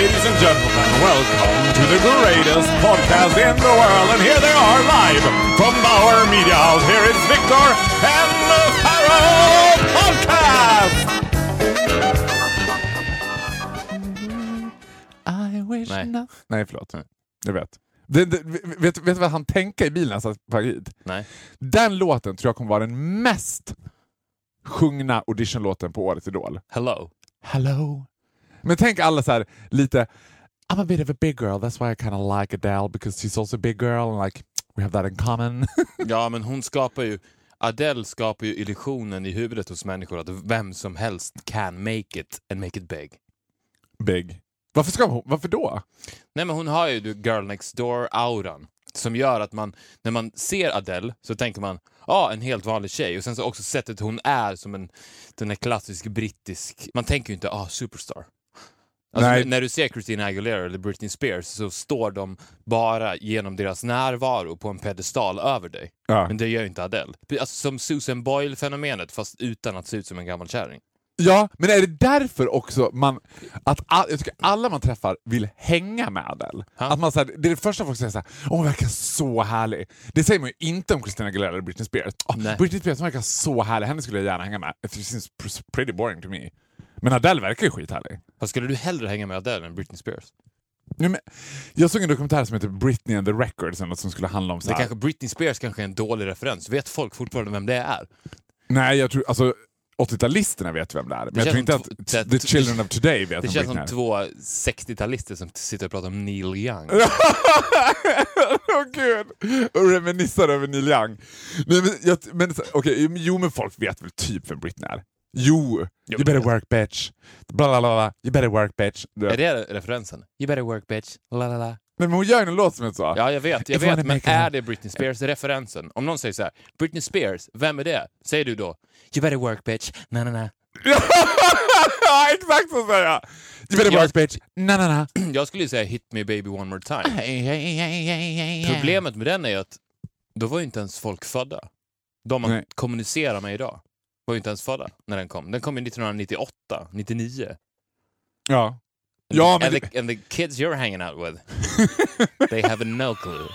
Ladies and gentlemen, welcome to the greatest podcast in the world. And here they are live from Bauer Media House. Here is Victor and the Pharaoh Podcast! I wish Nej. Nej. Nej, förlåt. Jag vet. Det, det, vet. Vet du vad han tänkte i bilen när han satt på hit? Nej. Den låten tror jag kommer vara den mest sjungna auditionlåten på Årets Idol. Hello. Hello. Men tänk alla så här lite I'm a bit of a big girl, that's why I kind of like Adele because she's also a big girl and like we have that in common. Ja, men hon skapar ju... Adele skapar ju illusionen i huvudet hos människor att vem som helst can make it and make it big. big. Varför, ska hon, varför då? Nej, men hon har ju girl next door-auran som gör att man, när man ser Adele så tänker man ja, ah, en helt vanlig tjej. Och sen så också sättet hon är som en den är klassisk brittisk... Man tänker ju inte ah, superstar. Alltså, Nej. när du ser Christina Aguilera eller Britney Spears så står de bara genom deras närvaro på en pedestal över dig. Ja. Men det gör ju inte Adele. Alltså, som Susan Boyle-fenomenet fast utan att se ut som en gammal kärring. Ja, men är det därför också man, att all, jag tycker alla man träffar vill hänga med Adele? Ja. Att man, så här, det är det första folk säger såhär, åh hon verkar så härlig. Det säger man ju inte om Christina Aguilera eller Britney Spears. Nej. Britney Spears hon verkar så härlig, henne skulle jag gärna hänga med. It seems pr- pretty boring to me. Men Adele verkar ju skithärlig. Vad skulle du hellre hänga med Adele än Britney Spears? Nej, men, jag såg en dokumentär som heter Britney and the Records, eller något som skulle handla om så Det här. kanske, Britney Spears kanske är en dålig referens. Vet folk fortfarande vem det är? Nej, jag tror, alltså 80-talisterna vet vem det är. Men jag känns tror inte att the children of today vet Det vem känns Britney som två 60-talister som sitter och pratar om Neil Young. Åh gud! Och reminissar över Neil Young. Nej, men, jag, men, okej, jo men folk vet väl typ vem Britney är? Jo! you better work bitch. Bla, bla, bla. You better work bitch. Är det referensen? You better work bitch. La, la, la. Nej, men hon gör en låt som heter så. Ja, jag vet. Jag If vet men är det Britney Spears referensen? Om någon säger så här, Britney Spears, vem är det? Säger du då, you better work bitch. Na, na, na. ja, exakt så säger jag! You better Jag- work bitch. Na, na, na. Jag skulle ju säga hit me baby one more time. Problemet med den är att då var ju inte ens folk födda. De man Nej. kommunicerar med idag var ju inte ens födda när den kom. Den kom ju 1998, 99. Ja. Ja, men and, det, the, and the kids you're hanging out with, they have no clue.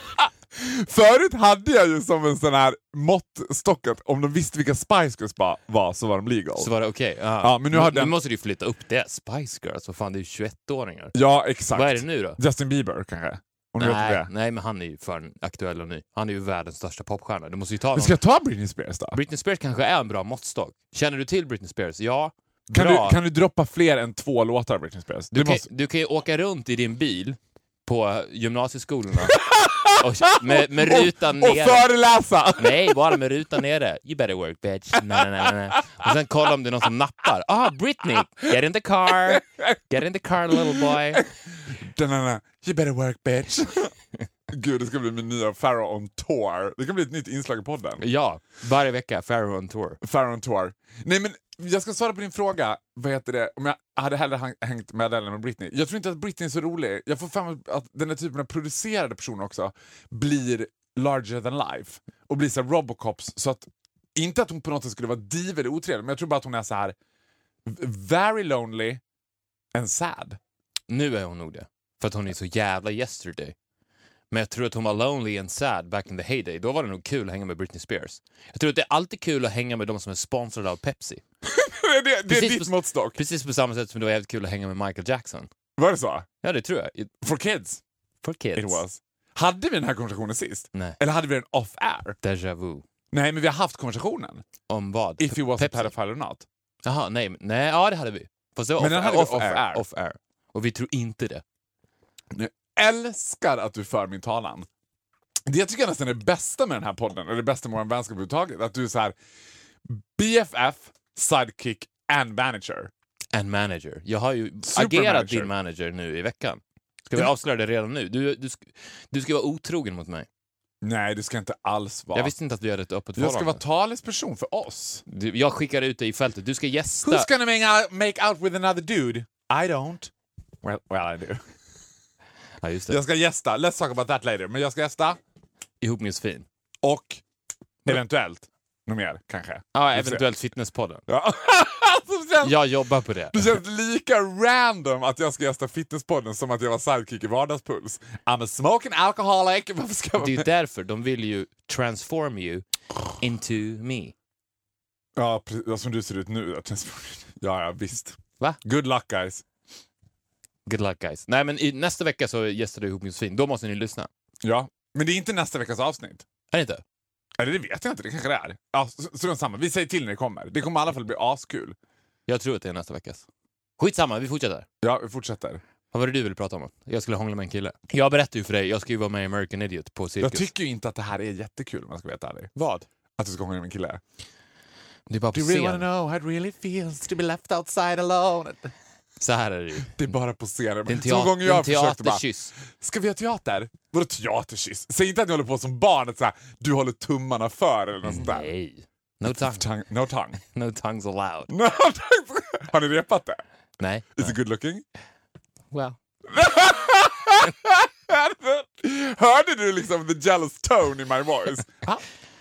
förut hade jag ju som en sån här måttstock att om de visste vilka Spice Girls var så var de legal. Så var det okej? Ja. Ja, men nu har den- måste du flytta upp det. Spice Girls, vad fan det är ju 21-åringar. Ja, exakt. Vad är det nu då? Justin Bieber kanske? Om du vet Nej, det. nej, men han är ju för aktuell och ny. Han är ju världens största popstjärna. Du måste ju ta någon. ska jag ta Britney Spears då? Britney Spears kanske är en bra måttstock. Känner du till Britney Spears? Ja. Kan du, kan du droppa fler än två låtar av Britney Spears? Du, Det kan, måste... du kan ju åka runt i din bil på gymnasieskolorna och, med, med rutan och, och nere. föreläsa! Nej, bara med rutan nere. You better work bitch. Nej, nej, nej. Och sen kolla om det är någon som nappar. Ah, Britney! Get in the car! Get in the car little boy! You better work bitch. Gud, det ska bli min nya Pharaoh on tour. Det kan bli ett nytt inslag i podden. Ja, varje vecka. Pharaoh on tour. Pharaoh on tour. Nej men jag ska svara på din fråga, vad heter det, om jag hade hellre hängt med Adele än med Britney. Jag tror inte att Britney är så rolig. Jag får fram att den här typen av producerade personer också blir larger than life. Och blir så här Robocops. Så att, inte att hon på något sätt skulle vara div eller otrevlig, men jag tror bara att hon är så här very lonely and sad. Nu är hon nog det. För att hon är så jävla yesterday. Men jag tror att hon var lonely and sad back in the heyday. Då var det nog kul att hänga med Britney Spears. Jag tror att det är alltid kul att hänga med de som är sponsrade av Pepsi. det, det, det är ditt på- måttstock. Precis på samma sätt som det var jävligt kul att hänga med Michael Jackson. Var det så? Ja, det tror jag. I- For kids? For kids. It was. Hade vi den här konversationen sist? Nej. Eller hade vi den off-air? Déjà vu. Nej, men vi har haft konversationen. Om vad? If he was Pepsi. a pedophile or not. Jaha, nej, nej, ja det hade vi. Fast det var Men den off, hade vi off, off air. air. off air. Och vi tror inte det. Jag älskar att du för min talan. Det jag tycker nästan är det bästa med den här podden, eller det bästa med vår vänskap överhuvudtaget, att du är så här BFF, sidekick and manager. And manager. Jag har ju Super agerat manager. din manager nu i veckan. Ska vi Ja. avslöja det redan nu? Du, du, du ska vara otrogen mot mig. Nej, det ska inte alls vara. Jag visste inte att vi hade ett öppet Jag ska förhållande. vara talesperson för oss. Du, jag skickar ut dig i fältet. Du ska gästa. Who's gonna make out, make out with another dude? I don't. Well, well I do. Ja, just det. Jag ska gästa. Let's talk about that later. Men jag ska gästa Ihop med Josefin. och eventuellt något mer kanske. Ja, eventuellt Fitnesspodden. Ja. känns, Jag jobbar på det. det känns lika random att jag ska gästa Fitnesspodden som att jag var sidekick i Vardagspuls. I'm a smoking alcoholic. Varför ska Det är med? därför de vill ju transform you into me. Ja, precis, ja, som du ser ut nu. Ja, ja, visst. Va? Good luck guys. Good luck guys. Nej, men i, nästa vecka så gästar du ihop med Josefin. Då måste ni lyssna. Ja, men det är inte nästa veckas avsnitt. Är det inte? Eller det vet jag inte, det kanske det är. Ja, strunt samma. Vi säger till när det kommer. Det kommer i alla fall bli askul. Jag tror att det är nästa veckas. Skitsamma, vi fortsätter. Ja, vi fortsätter. Vad var det du ville prata om? Jag skulle hångla med en kille. Jag berättade ju för dig, jag ska ju vara med i American Idiot på Cirkus. Jag tycker ju inte att det här är jättekul om jag ska vara helt ärlig. Vad? Att du ska hångla med en kille. Det är bara på Do you really wanna know how it really feels to be left outside alone? Så här är det ju. Det är bara på scenen. Det är Så gånger är jag en har försökt bara, ska vi ha teater? Vadå teaterkyss? Säg inte att ni håller på som barnet såhär, du håller tummarna för eller något sånt där. Nej. No tongue. Tongue, no tongue. No tongues allowed. No tongue. Har ni repat det? Nej. Is it good looking? Well. Hörde du liksom the jealous tone in my voice?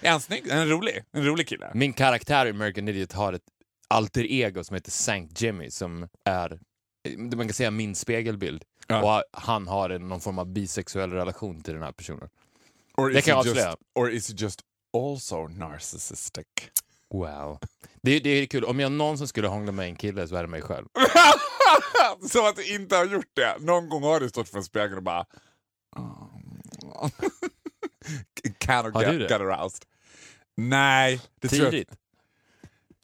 Är han snygg? En rolig, en rolig kille. Min karaktär i American Idiot har ett alter ego som heter Sankt Jimmy som är, man kan säga min spegelbild. Ja. Och han har en, någon form av bisexuell relation till den här personen. Or Det kan jag just, avslöja. Or is it just also narcissistic? Wow. Det, det är kul, om jag någonsin skulle hångla med en kille så är det mig själv. Som att du inte har gjort det. Någon gång har du stått för en spegel och bara... Oh. Har get, get aroused. Nej, det tror jag Tidigt.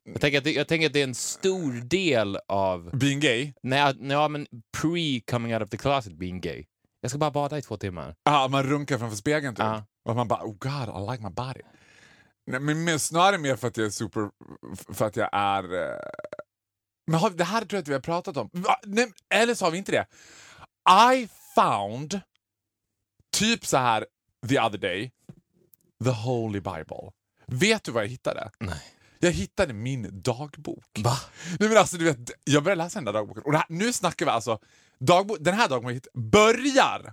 Jag tänker, att det, jag tänker att det är en stor del av, Being gay? nej, nej men pre-coming out of the closet being gay. Jag ska bara bada i två timmar. Ah, man runkar framför spegeln typ. Ja. Och man bara, oh god, I like my body. Nej, men mer- snarare mer för att jag är super... För att jag är... eh, Men har, det här tror jag att vi har pratat om. Va? Nej, eller så har vi inte det. I found, typ så här the other day, the holy bible. Vet du vad jag hittade? Nej. Jag hittade min dagbok. Va? Nej, men alltså, du vet, jag började läsa den där dagboken. Och här, nu snackar vi alltså... Dagbok, den här dagboken börjar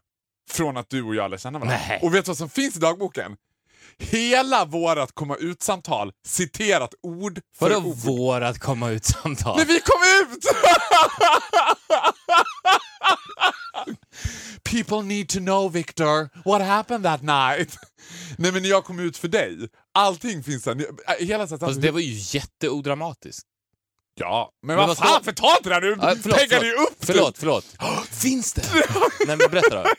från att du och jag lär känna varandra. Nej. Och vet du vad som finns i dagboken? Hela vårat komma ut-samtal citerat ord för Vadå ord. vårat komma ut-samtal? När vi kom ut! People need to know Victor, what happened that night? Nej men när jag kom ut för dig, allting finns där. Hela så här, Fast det var ju jätteodramatiskt. Ja, men, Men vad fan, står- för ta inte det här nu! Ja, förlåt, Peggar förlåt. upp Förlåt, förlåt. Finns det? Nej men berätta då.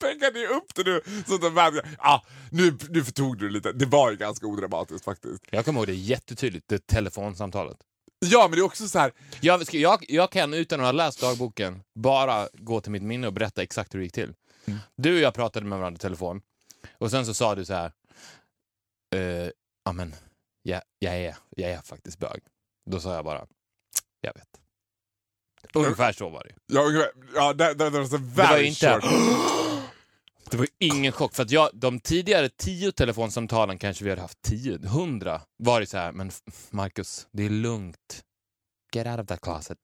Peggar ni upp det nu? Så att ja, nu, nu förtog du lite. Det var ju ganska odramatiskt faktiskt. Jag kommer ihåg det jättetydligt, det telefonsamtalet. Ja, men det är också så här. Jag, ska- jag, jag kan utan att ha läst dagboken bara gå till mitt minne och berätta exakt hur det gick till. Du och jag pratade med varandra i telefon och sen så sa du så här. Eh, ja men, jag, jag, är, jag är faktiskt bög. Då sa jag bara, jag vet. Ungefär så var det. Ja, ja det, det, det var så Det var very inte... short. Det var ingen chock, för att jag, de tidigare tio telefonsamtalen kanske vi hade haft tio, hundra, var det så här, men Marcus, det är lugnt. Get out of that closet.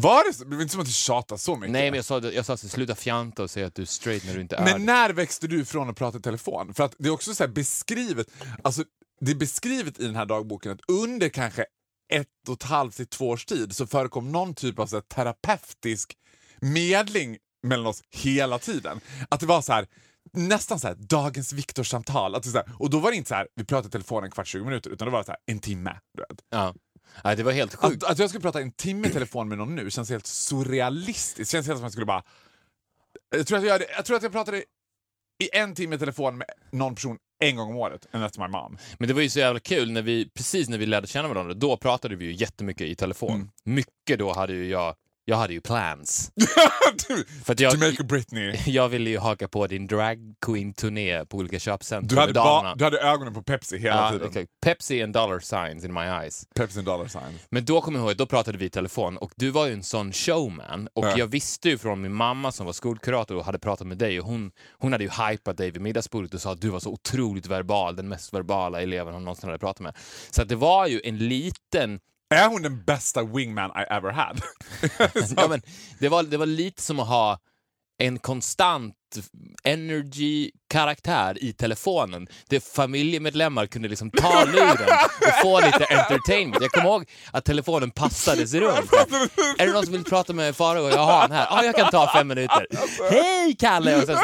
Var det så? Det var inte som att du tjatade så mycket. Nej, men jag sa, jag sa så, sluta fjanta och säga att du är straight när du inte är Men när växte du ifrån att prata i telefon? För att det är också så här beskrivet, alltså det är beskrivet i den här dagboken att under kanske ett och ett halvt till två års tid så förekom någon typ av så terapeutisk medling mellan oss hela tiden. Att det var så här nästan så här dagens Viktor-samtal. Att det så här, och då var det inte så här vi pratade i telefon en kvart, 20 minuter, utan då var det så här en timme. Du vet. Ja. Nej, det var helt sjukt. Att, att jag skulle prata en timme i telefon med någon nu känns helt surrealistiskt. Det känns helt som att jag skulle bara... Jag tror att jag, jag, tror att jag pratade i en timme i telefon med någon person en gång om året, and that's my mom. Men det var ju så jävla kul, när vi, precis när vi lärde känna varandra, då pratade vi ju jättemycket i telefon. Mm. Mycket då hade ju jag jag hade ju plans. du, För jag, Jamaica Britney. jag ville ju haka på din drag queen-turné på olika köpcentrum Du hade, ba, du hade ögonen på Pepsi hela Ja, tiden. okej. Pepsi and dollar signs in my eyes. Pepsi and dollar sign. Men då kommer jag ihåg, då pratade vi i telefon och du var ju en sån showman och Ja. jag visste ju från min mamma som var skolkurator och hade pratat med dig och hon, hon hade ju hypat dig vid middagsbordet och sa att du var så otroligt verbal, den mest verbala eleven hon någonsin hade pratat med. Så att det var ju en liten Är hon den bästa wingman I ever had? ja, men det, var, det var lite som att ha en konstant energy-karaktär i telefonen. Där familjemedlemmar kunde liksom ta luren och få lite entertainment. Jag kommer ihåg att telefonen passades runt. Är det någon som vill prata med Farao? Jag har han här. Ja, jag kan ta fem minuter. Hej Kalle! Och sen så...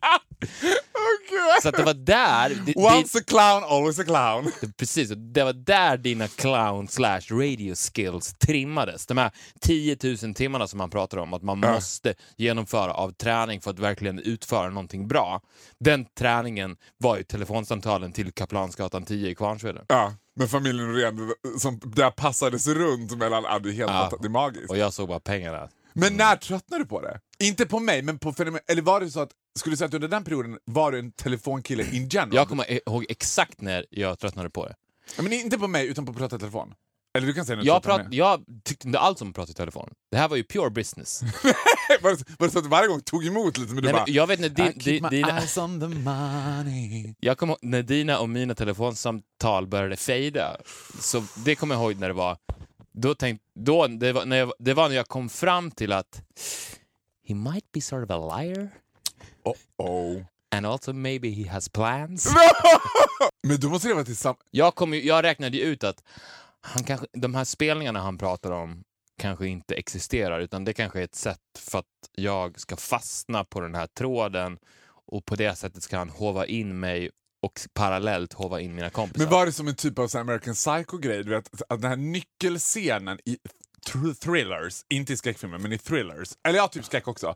drrrr. Så att det var där... det- Once a clown, always a clown. det, precis, det var där dina clown slash radio skills trimmades. De här 10 000 timmarna som man pratar om att man måste genomföra av träning för att verkligen utföra någonting bra. Den träningen var ju telefonsamtalen till Kaplansgatan 10 i Kvarnsveden. Ja, med familjen Norén, som där passades runt mellan... Ja, det är helt Ja. det är magiskt. Och jag såg bara pengarna. Men när tröttnade du på det? Inte på mig, men på fenomen... Eller var det så att, skulle du säga att under den perioden var du en telefonkille in general? Jag kommer ihåg exakt när jag tröttnade på det. Ja, Men inte på mig, utan på att prata i telefon. Eller du kan säga Jag, prat, jag tyckte inte alls om att prata i telefon. Det här var ju pure business. var, det, var det så att du varje gång tog emot lite, men du Nej, bara... men jag vet när din, I keep din, my dina, eyes on the money. Jag kommer när dina och mina telefonsamtal började fejda. Så det kommer jag ihåg när det var... Då tänkte, då, det, var när jag, det var när jag kom fram till att he might be sort of a liar Oh, oh. and also maybe he has plans. Men då måste vara tillsammans... Jag, kom, ju- jag räknade ju ut att han kanske, de här spelningarna han pratar om kanske inte existerar utan det kanske är ett sätt för att jag ska fastna på den här tråden och på det sättet ska han hova in mig och parallellt hova in mina kompisar. Men var det som en typ av så American Psycho-grej? Du vet, att den här nyckelscenen i thr- thrillers, inte i skräckfilmer, men i thrillers, eller ja, typ skräck också.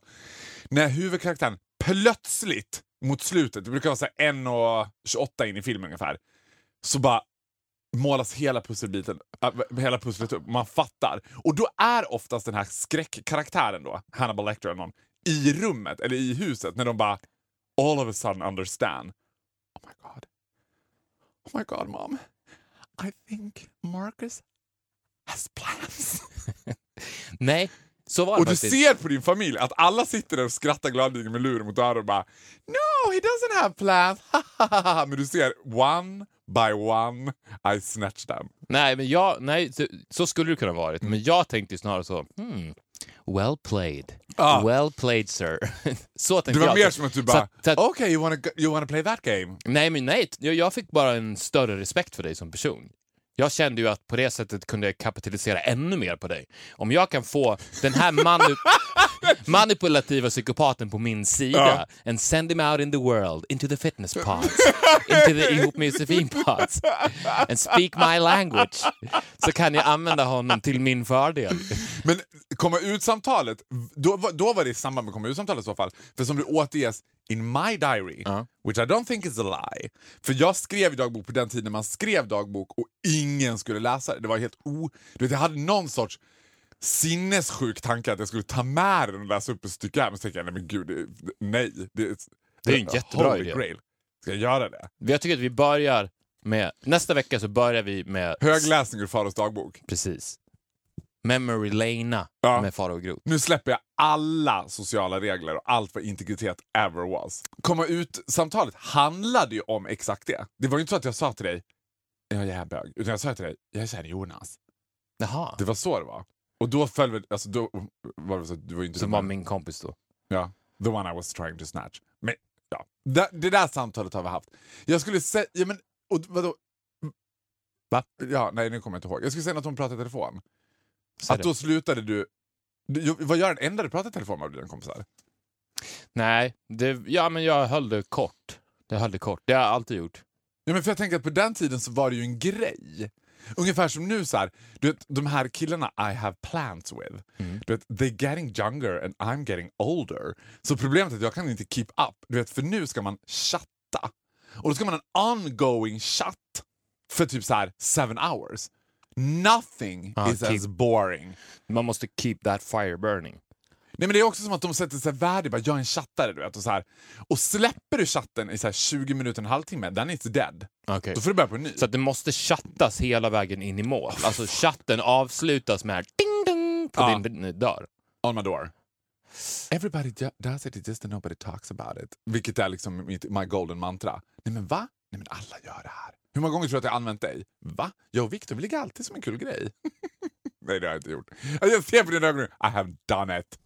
När huvudkaraktären plötsligt mot slutet, det brukar vara så här 1.28 in i filmen ungefär, så bara målas hela pusselbiten, äh, hela pusslet upp. Man fattar. Och då är oftast den här skräckkaraktären då, Hannibal Lecter eller någon, i rummet eller i huset när de bara all of a sudden understand. Oh my god. Oh my god mom. I think Marcus has plans. Nej, så var det Och du faktiskt. ser på din familj att alla sitter där och skrattar gladeligen med luren mot öronen och bara No, he doesn't have plans. Men du ser one by one I snatch them. Nej, men jag, nej så, så skulle det kunna varit. Men jag tänkte snarare så, hmm, well played. Ah. Well played sir. så tänkte Det var jag. mer som att du bara att- Okay, you wanna, you wanna play that game? Nej, men nej, jag, jag fick bara en större respekt för dig som person. Jag kände ju att på det sättet kunde jag kapitalisera ännu mer på dig. Om jag kan få den här manu manipulativa psykopaten på min sida and send him out in the world, into the fitness pods, into the ihop med Josefin pods and speak my language, så kan jag använda honom till min fördel. Men komma ut-samtalet, då, då var det i samband med komma ut-samtalet i så fall. För som det återges in my diary, Ja. which I don't think is a lie. För jag skrev i dagbok på den tiden man skrev dagbok och ingen skulle läsa det. Det var helt o... Du vet, jag hade någon sorts sinnessjuk tanke att jag skulle ta med den och läsa upp ett stycke här. Men så tänkte jag, nej men gud, nej. Det, Det är en jättebra idé. Grail. Ska jag göra det? Jag tycker att vi börjar med, nästa vecka så börjar vi med, Högläsning ur Faros dagbok. precis, Memory Lana Ja. med Farao Groth. Nu släpper jag alla sociala regler och allt vad integritet ever was. Komma ut-samtalet handlade ju om exakt det. Det var ju inte så att jag sa till dig jag är bög, utan jag sa till dig jag är såhär Jonas. Jaha. Det var så det var. Och då föll väl, alltså då var det så du var ju inte Som var min kompis då. Ja, the one I was trying to snatch. Men ja, det, det där samtalet har vi haft. Jag skulle säga, ja men, och vadå? Va? Ja, nej nu kommer jag inte ihåg. Jag skulle säga att hon pratade i telefon. Att då slutade du... du vad gör en enda du pratar i telefon med dina kompisar? Nej, det, ja, men jag höll det kort. Jag höll det kort. Det har jag alltid gjort. Ja, men för jag tänker att på den tiden så var det ju en grej. Ungefär som nu så här, du vet, de här killarna I have plans with. Du vet, they're getting younger and I'm getting older. Så problemet är att jag kan inte keep up. Du vet, för nu ska man chatta. Och då ska man ha en ongoing chatt för typ så här seven hours. Nothing Ja, is keep- as boring. Man måste keep that fire burning. Nej, men det är också som att de sätter sig värde bara, jag är en chattare, du vet. Och, så här. och släpper du chatten i så här 20 minuter, en halvtimme, then it's dead. Okej. Då får du börja på en ny. Så att det måste chattas hela vägen in i mål. Alltså chatten avslutas med ding dong på Ja. din dörr. On my door. Everybody does it, it's just that nobody talks about it. Vilket är liksom mitt, my golden mantra. Nej men va? Nej men alla gör det här. Hur många gånger tror du att jag använt dig? Va? Jag och Victor, vi ligger alltid som en kul grej. Nej det har jag inte gjort. Jag ser på dina ögon nu, I have done it.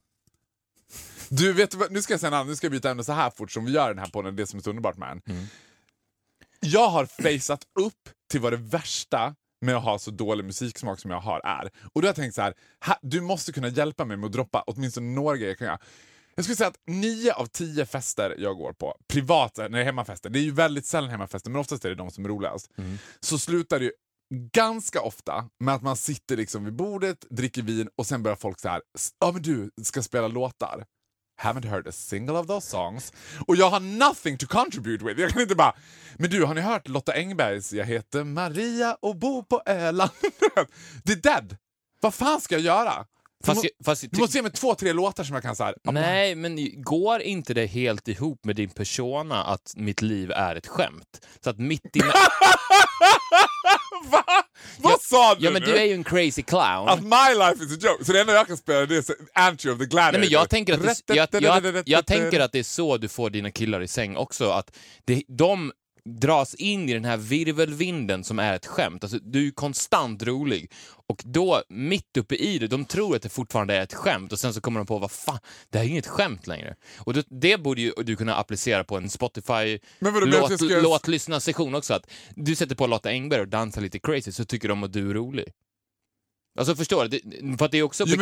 Du, vet vad? Nu ska jag säga nu ska jag byta ämne så här fort som vi gör den här podden, det som är så underbart med den. Jag har faceat upp till vad det värsta med att ha så dålig musiksmak som jag har är. Och då har jag tänkt så här, du måste kunna hjälpa mig med att droppa åtminstone några grejer. Jag. skulle säga att nio av tio fester jag går på, privat, när det är hemmafester, det är ju väldigt sällan hemmafester, men oftast är det de som är roligast, så slutar det ju ganska ofta med att man sitter liksom vid bordet, dricker vin och sen börjar folk så här, ja men du ska spela låtar. Haven't heard a single of those songs. Och jag har nothing to contribute with. Jag kan inte bara, men du har ni hört Lotta Engbergs Jag heter Maria och bor på Öland? det är dead. Vad fan ska jag göra? Fast, jag- fast jag må, du måste ge mig två, tre låtar som jag kan så här. Nej, men går inte det helt ihop med din persona att mitt liv är ett skämt? Så att mitt i... Va? Vad sa du Ja, men nu? du är ju en crazy clown. Att my life is a joke. Så det enda jag kan spela det är Entry of the Gladiator. Nej, men jag, tänker att det, jag, jag, jag tänker att det är så du får dina killar i säng också. Att det, de dras in i den här virvelvinden som är ett skämt. Alltså, du är konstant rolig. Och då, mitt uppe i det, de tror att det fortfarande är ett skämt och sen så kommer de på vad fan, det här är ju inget skämt längre. Och det, det borde ju du kunna applicera på en Spotify låt, jag ska- låtlyssnarsession också. Att du sätter på Lotta Engberg och dansar lite crazy så tycker de att du är rolig. Alltså förstår du? Det, för att det är också... Jo,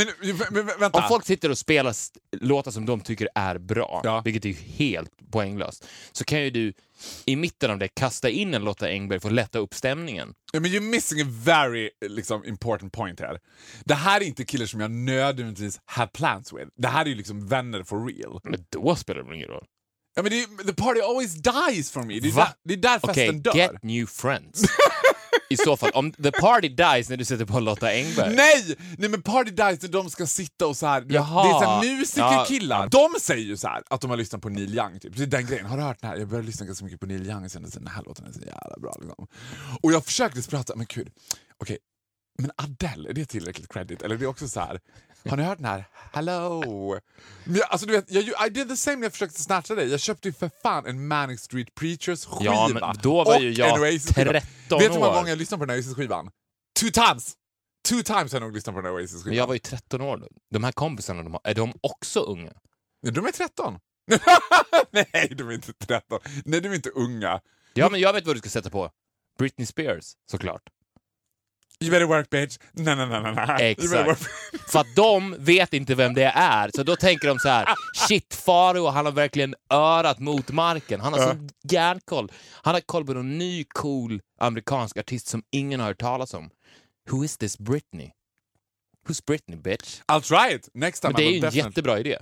men, vänta. Om folk sitter och spelar låtar som de tycker är bra, Ja. vilket är ju helt poänglöst, så kan ju du i mitten av det kasta in en Lotta Engberg för att lätta upp stämningen. Ja, men you're missing a very liksom, important point här. Det här är inte killar som jag nödvändigtvis have plans with. Det här är ju liksom vänner for real. Men då spelar det ingen roll. Ja, men det the party always dies for me. Det är, där, det är där festen dör. get new friends. I så fall, om the party dies när du sätter på Lotta Engberg. Nej! Nej men party dies när de ska sitta och så här. Jaha. Det är så här musikerkillar. Ja. De säger ju så här att de har lyssnat på Neil Young. Typ. Det är den grejen. Har du hört den här? Jag började lyssna ganska mycket på Neil Young sen den här låten är så jävla bra. Liksom. Och jag försökte prata, men gud. Okej, men Adele, är det tillräckligt credit? Eller är det också så här? Har ni hört den här? Hello! Men jag, alltså du vet, jag, I did the same när jag försökte snatcha dig. Jag köpte ju för fan en Manic Street Preachers skiva. Ja, men då var ju jag en Oasis-skiva. 13 Vet du hur många år. gånger jag lyssnade på den här Oasis-skivan? Two times! Two times har jag nog lyssnat på den här Oasis-skivan. Men jag var ju 13 år då. De här kompisarna, de har, är de också unga? Nej, de är 13. Nej, de är inte 13. Nej, de är inte unga. Ja, men jag vet vad du ska sätta på. Britney Spears, såklart. You better work bitch. Nej, nej, nej, nej, Exakt. För att de vet inte vem det är, så då tänker de så här: shit, Faro, han har verkligen örat mot marken. Han har sån järnkoll. Han har koll på någon ny cool amerikansk artist som ingen har hört talas om. Who is this Britney? Who's Britney, bitch? I'll try it next time. Men det är ju en definitely- jättebra idé.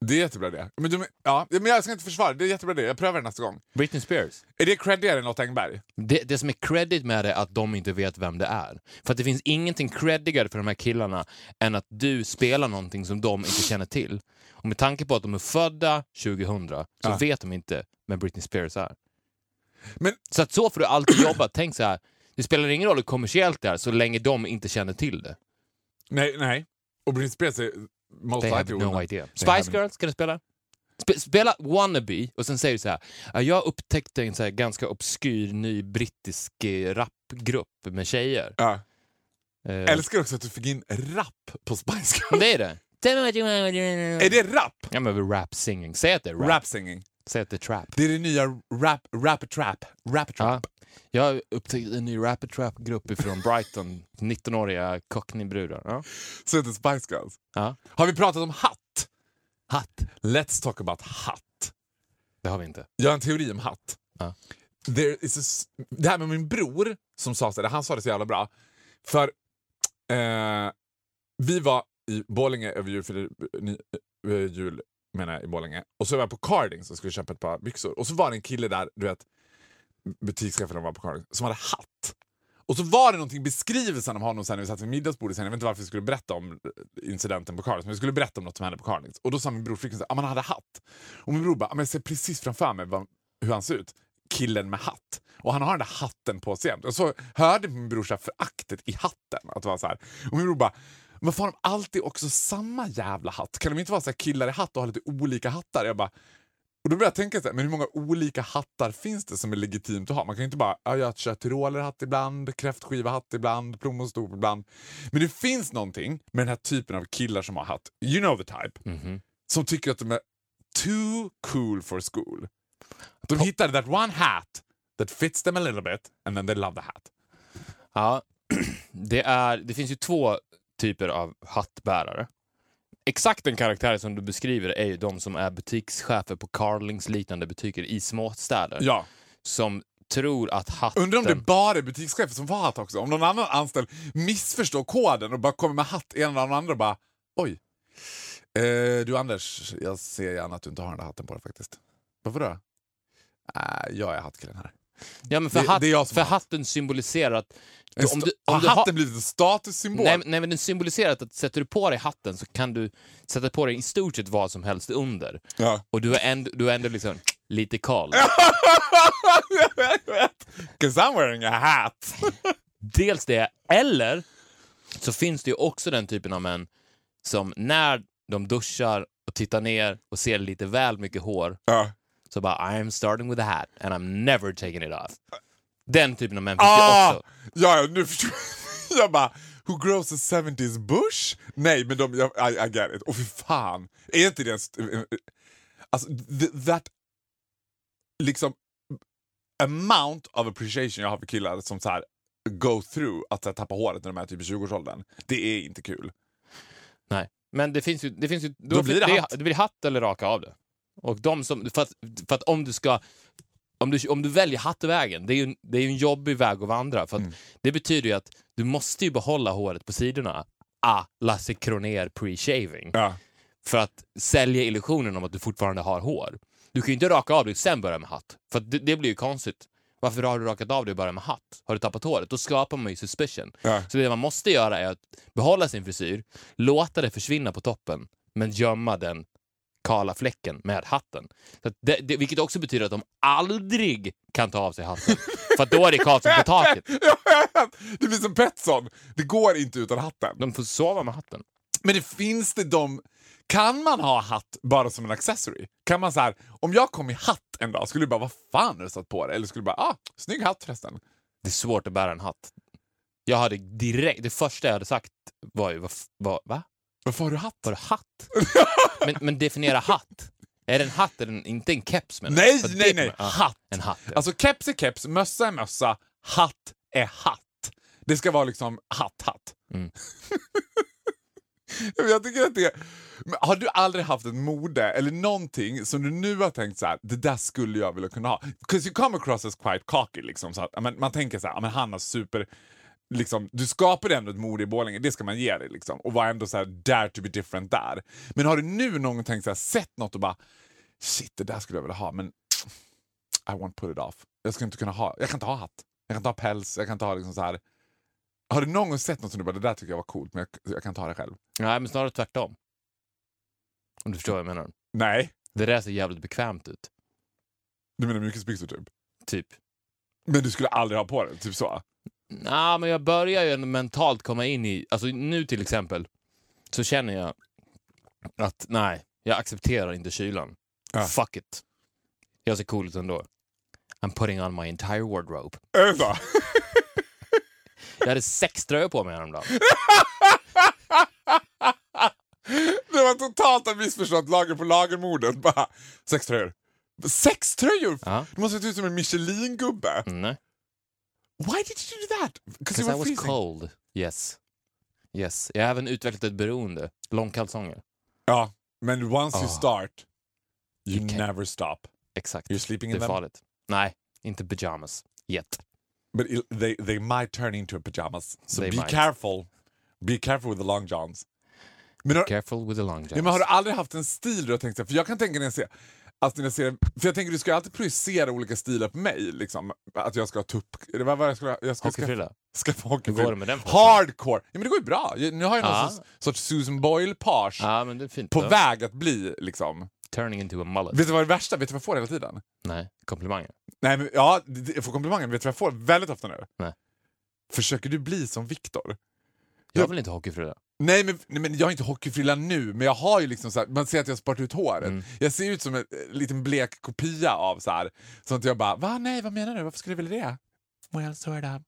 Det är jättebra det. Men, du, ja, men jag ska inte försvara det. Är jättebra det. Jag prövar det nästa gång. Britney Spears. Är det creddigare än Lotta Engberg? Det, det som är credit med det är att de inte vet vem det är. För att det finns ingenting creddigare för de här killarna än att du spelar någonting som de inte känner till. Och med tanke på att de är födda 2000 så Ja. vet de inte vem Britney Spears är. Men- Så att så får du alltid jobba. Tänk så här, det spelar ingen roll hur kommersiellt det är så länge de inte känner till det. Nej, nej. Och Britney Spears är most They have no idea. They Spice have- Girls, kan du spela? Spe spela Wannabe och sen säger du så här. "Ja, Jag upptäckte en så ganska obskyr ny brittisk eh, rapgrupp med tjejer. Ja. Eh, Älskar också att du fick in rap på Spice Girls. Det är det. Är det rap? Ja men rap singing. Säg att det är rap. Rap singing. Säg att det är trap. Det är det nya rap, rap trap. Rap trap. Jag upptäckte en ny rap trap grupp från Brighton. 19-åriga cockneybrudar. Ja. Så heter Spice Girls. ja. Har vi pratat om hatt? Hatt. Let's talk about hatt. Det har vi inte. Jag har en teori om hatt. Ja. Det här med min bror som sa så han sa det så jävla bra. För eh, vi var i Borlänge över jul, för eh, jul menar jag, i Borlänge. Och så var jag på Cardings och skulle köpa ett par byxor. Och så var det en kille där, du vet, butikschefen var på Cardings, som hade hatt. Och så var det någonting i beskrivelsen av honom sen när vi satt vid middagsbordet sen. Jag vet inte varför vi skulle berätta om incidenten på Carlings, men vi skulle berätta om något som hände på Carlings. Liksom. Och då sa min bror flickan ah, att han hade hatt. Och min bror bara, "Ja, men jag ser precis framför mig vad, hur han ser ut. Killen med hatt. Och han har den där hatten på sig jämt. Och så hörde min bror föraktet i hatten. Att vara så här. Och min bror bara, varför har de alltid också samma jävla hatt? Kan de inte vara så här killar i hatt och ha lite olika hattar? Jag bara, och då började jag tänka så här, men hur många olika hattar finns det som är legitimt att ha? Man kan ju inte bara, ja, jag kör tyrolerhatt ibland, kräftskivahatt ibland, plommonstop ibland. Men det finns någonting med den här typen av killar som har hatt, you know the type, Mhm. som tycker att de är too cool for school. De hittade that one hat that fits them a little bit and then they love the hat. Ja, det, är, det finns ju två typer av hattbärare. Exakt den karaktär som du beskriver är ju de som är butikschefer på Carlings liknande butiker i småstäder. Ja. Som tror att hatten... Undrar om det bara är butikschefer som får hatt också. Om någon annan anställd missförstår koden och bara kommer med hatt ena eller andra och bara oj. Eh, du Anders, jag ser gärna att du inte har den där hatten på dig faktiskt. Varför då? Äh, jag är hattkillen här. Ja, men för, Det- hatt, det för har hatt. hatten symboliserar att... Om du, har om du hatten har, blivit en statussymbol? nej, nej, men den symboliserar att, att sätter du på dig hatten så kan du sätta på dig i stort sett vad som helst under. Ja. Och du är ändå, du är ändå liksom lite kall. Cause I'm wearing a hat. Dels det, eller så finns det ju också den typen av män som när de duschar och tittar ner och ser lite väl mycket hår ja. Så bara I'm starting with a hat and I'm never taking it off. Den typen av män finns Ah! det också. Ja, nu förstår jag. Jag bara, who grows a 70s bush? Nej, men de, jag, I, I get it. Och för fan, är inte det en... st- Alltså, th- that... Liksom, amount of appreciation jag har för killar som så här go through att här, tappa håret när de är typ i 20-årsåldern. Det är inte kul. Nej. Men det finns ju... Det finns ju Då blir det hatt. det blir hatt eller raka av det. Och de som... För att, för att om du ska... Om du, om du väljer hattvägen, det är ju det är en jobbig väg att vandra. För att Mm. Det betyder ju att du måste ju behålla håret på sidorna. Ah, Lasse Kronér pre-shaving. Ja. För att sälja illusionen om att du fortfarande har hår. Du kan ju inte raka av dig och sen börja med hatt. För det, det blir ju konstigt. Varför har du rakat av dig och börjat med hatt? Har du tappat håret? Då skapar man ju suspicion. Ja. Så det man måste göra är att behålla sin frisyr, låta det försvinna på toppen, men gömma den kala fläcken med hatten. Så det, det, vilket också betyder att de aldrig kan ta av sig hatten. För då är det Karlsson på taket. Det blir som Petson. Det går inte utan hatten. De får sova med hatten. Men det finns det de... Kan man ha hatt bara som en accessory? Kan man så här, om jag kom i hatt en dag, skulle du bara vad fan har du satt på dig? Eller skulle du bara ah, snygg hatt förresten. Det är svårt att bära en hatt. Jag hade direkt, det första jag hade sagt var ju, vad, va? Varför har du hatt? Var det hatt? men, men definiera hatt. Är det en hatt eller en, inte en keps? jag? Nej, För nej, det- nej. ja, Hatt. En hatt. Ja. Alltså keps är keps, mössa är mössa, hatt är hatt. Det ska vara liksom hatt-hatt. Mm. Men jag tycker att det Men Har du aldrig haft ett mode eller någonting som du nu har tänkt så här, det där skulle jag vilja kunna ha? Because you come across as quite cocky liksom. Så att, men, man tänker så här, men han har super... Liksom, du skapade ändå ett mode i Borlänge, det ska man ge dig. Liksom, och var ändå så här, dare to be different där. Men har du nu någon gång tänkt så här, sett något och bara shit det där skulle jag vilja ha men I won't put it off. Jag ska inte kunna ha, jag kan inte ha hatt, jag kan inte ha päls, jag kan inte ha liksom så här. Har du någon gång sett något som du bara, det där tycker jag var coolt men jag, jag kan inte ha det själv? Nej, men snarare tvärtom. Om du förstår vad jag menar. Nej, Det där ser jävligt bekvämt ut. du menar mjukisbyxor typ? Typ. Men du skulle aldrig ha på det, typ så? Nej, men jag börjar ju ändå mentalt komma in i... Alltså nu till exempel så känner jag att nej, jag accepterar inte kylan. Ja. Fuck it. Jag ser cool ut ändå. I'm putting on my entire wardrobe. Så? Jag hade sex tröjor på mig häromdagen. Det var totalt ett missförstått lager på lagermordet. Bara, sex tröjor. Sex tröjor? Ja. Du måste sett ut som en Michelin-gubbe. Mm, nej. Why did you do that? Because I was freezing. cold. Yes. Yes. Jag har även utvecklat ett beroende. Långkalsonger. Ja, men once you Ah. start, you, You never stop. Exakt. You're sleeping Det in är them? farligt. Nej, inte pyjamas. Yet. But they, they might turn into pyjamas. So They be might. careful. Be careful with the long johns. Men har, Careful with the long ja, johns. men har du aldrig haft en stil du har tänkt så För jag kan tänka när jag ser... Alltså när jag ser för jag tänker du ska ju alltid projicera olika stilar på mig. Liksom. Att jag ska ha tupp... Vad jag ha? Jag ska, ska, Hockeyfrilla? hockeyfrilla. går med den? Hardcore! Ja, men det går ju bra. Nu har jag någon sorts, sorts Susan Boyle-page fint. på då. väg att bli liksom... Turning into a mullet. Vet du vad det värsta? Vet du vad jag får hela tiden? Nej, komplimanger. Nej, men, ja, jag får komplimanger. Vet du vad jag får väldigt ofta nu? Nej. Försöker du bli som Viktor? Jag Ja. vill inte ha hockeyfrilla. Nej men, nej men jag har inte hockeyfrilla nu, men jag har ju liksom så här, man ser att jag har sparat ut håret. Mm. Jag ser ut som en eh, liten blek kopia av så här. Så att jag bara, va? Nej, vad menar du? Varför skulle du vilja det? Well, sort of.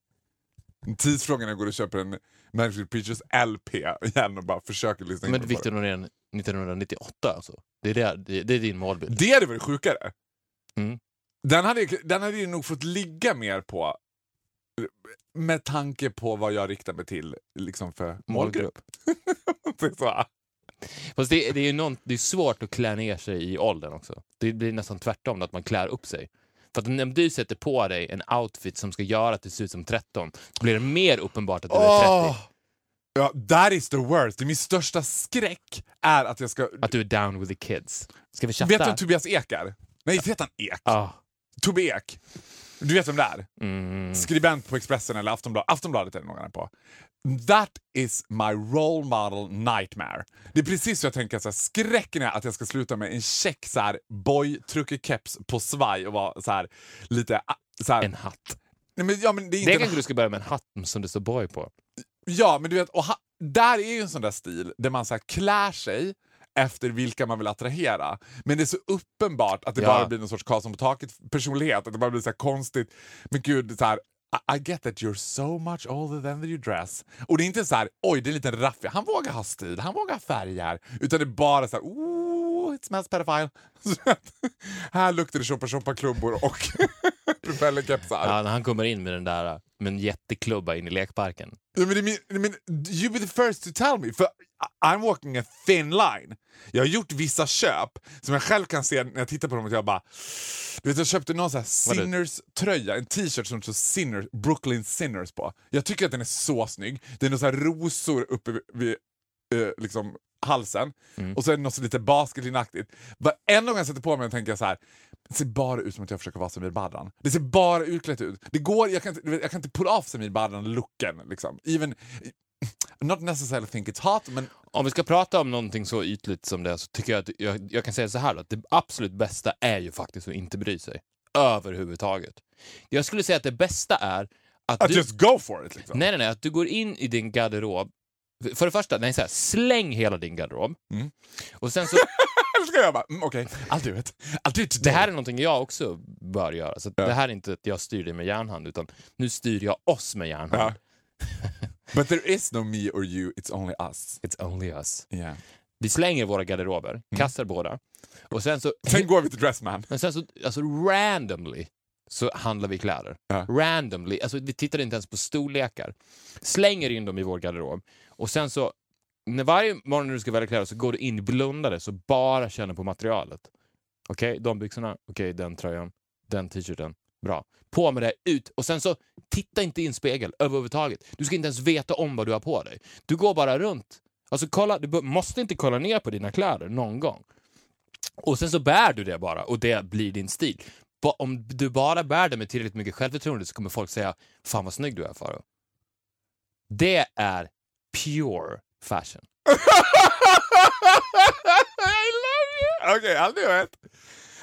Tidsfrågan när jag går och köper en Manic Preachers LP igen och bara försöker lyssna Men Victor. Norén 1998 alltså. Det är, det, det, det är din målbild. Det hade varit sjukare. Mm. Den, hade, den hade ju nog fått ligga mer på med tanke på vad jag riktar mig till liksom för målgrupp. Så. Fast det, det är ju någon, det är svårt att klä ner sig i åldern också. Det blir nästan tvärtom, att man klär upp sig. För att när du sätter på dig en outfit som ska göra att du ser ut som 13, då blir det mer uppenbart att du är 30. Åh! Ja, that is the worst. Min största skräck är att jag ska... Att du är down with the kids. Ska vi chatta? Vet du vem Tobias Ek är? Nej, inte heter han Ek. Ah. Tobbe Ek. Du vet vem det är? Mm. Skribent på Expressen eller Aftonbladet. Aftonbladet är det någon på. That is my role model nightmare. Det är precis så jag tänker. Så här, skräcken är att jag ska sluta med en check så här, boy keps på svaj och vara så här, lite... ah, Så här, En hatt. nej, men, ja, men det är inte Det en kanske du ska börja med en hatt som det står boy på. Ja, men du vet, och ha, där är ju en sån där stil där man så här klär sig efter vilka man vill attrahera. Men det är så uppenbart att det Ja. bara blir någon sorts Karlsson på taket-personlighet. Att det bara blir så konstigt. Men gud, så här, I, I get that you're so much older than you dress. Och det är inte så här, oj, det är en liten raffig. Han vågar ha stil, han vågar ha färger. Utan det är bara så här, ooh, it smells pedophile. Här luktar det shoppa-shoppa-klubbor och propellerkepsar. Ja, när han kommer in med den där med en jätteklubba in i lekparken. Ja, men men, men, you be the first to tell me, för I'm walking a thin line. Jag har gjort vissa köp som jag själv kan se när jag tittar på dem och jag bara... Du vet, jag köpte någon sån? Sinners-tröja, en t-shirt som står Sinners, Brooklyn Sinners på. Jag tycker att den är så snygg. Det är några rosor uppe vid, vid eh, liksom halsen och så är det något lite basketlinaktigt. Varenda gång jag sätter på mig den tänker jag så här. Det ser bara ut som att jag försöker vara Samir Badran. Det ser bara utklätt ut. Det går, jag, kan jag kan inte pulla av Samir Badran-looken. Liksom. Even, not necessarily think it's hot, men Om vi ska prata om någonting så ytligt som det så tycker jag att jag, jag kan säga så här då, att det absolut bästa är ju faktiskt att inte bry sig. Överhuvudtaget. Jag skulle säga att det bästa är att att du... just go for it. Liksom. Nej, nej, nej. Att du går in i din garderob. För det första, nej, så här, släng hela din garderob. Mm. Och sen så, ska jag bara, mm, okej, do it. I'll do it det här är någonting jag också bör göra. Så att det här är inte att jag styr dig med järnhand, utan nu styr jag oss med järnhand. Ja. But there is no me or you, it's only us. It's only us. Yeah. Vi slänger våra garderober, Mm. kastar båda. Och sen så, Sen går vi till Dressman. men sen så alltså randomly, så handlar vi kläder. Ja. Randomly, alltså vi tittar inte ens på storlekar. Slänger in dem i vår garderob. Och sen så, när varje morgon när du ska välja kläder så går du in blundade så bara känner på materialet. Okej, de byxorna, okej, den tröjan, den t-shirten, bra. På med det, ut! Och sen så, titta inte i en spegel överhuvudtaget. Du ska inte ens veta om vad du har på dig. Du går bara runt. Alltså kolla, du måste inte kolla ner på dina kläder någon gång. Och sen så bär du det bara och det blir din stil. Om du bara bär det med tillräckligt mycket självförtroende så kommer folk säga “Fan vad snygg du är Faro”. Det är pure fashion. I love you! Okay, I'll do it.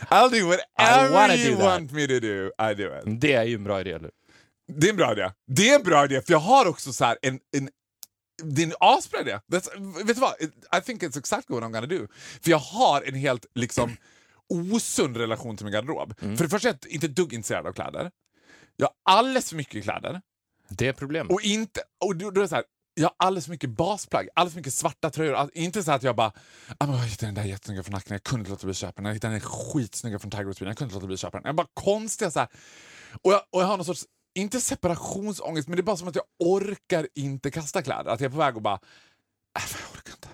I'll do whatever you do want me to do. I do it. Det är ju en bra idé. Eller? Det är en bra idé. Det är en bra idé, för jag har också så en, en det är en asbra idé. That's- Vet du vad? I think it's exactly what I'm gonna do. För jag har en helt liksom osund relation till min garderob. Mm. För det första är jag inte dugg intresserad av kläder. Jag har alldeles för mycket kläder. Det är problemet. Och inte... Och då, då är det så här, jag har alldeles för mycket basplagg, alldeles för mycket svarta tröjor. All, inte så att jag bara ah, jag hittade den där jättesnygga från nacken, jag kunde inte låta bli att köpa den. Jag hittade den skitsnygga från Tiger Woods, jag kunde inte låta bli att köpa den. Jag bara konstiga så här. Och jag, och jag har någon sorts, inte separationsångest, men det är bara som att jag orkar inte kasta kläder. Att jag är på väg och bara, äh, jag orkar inte.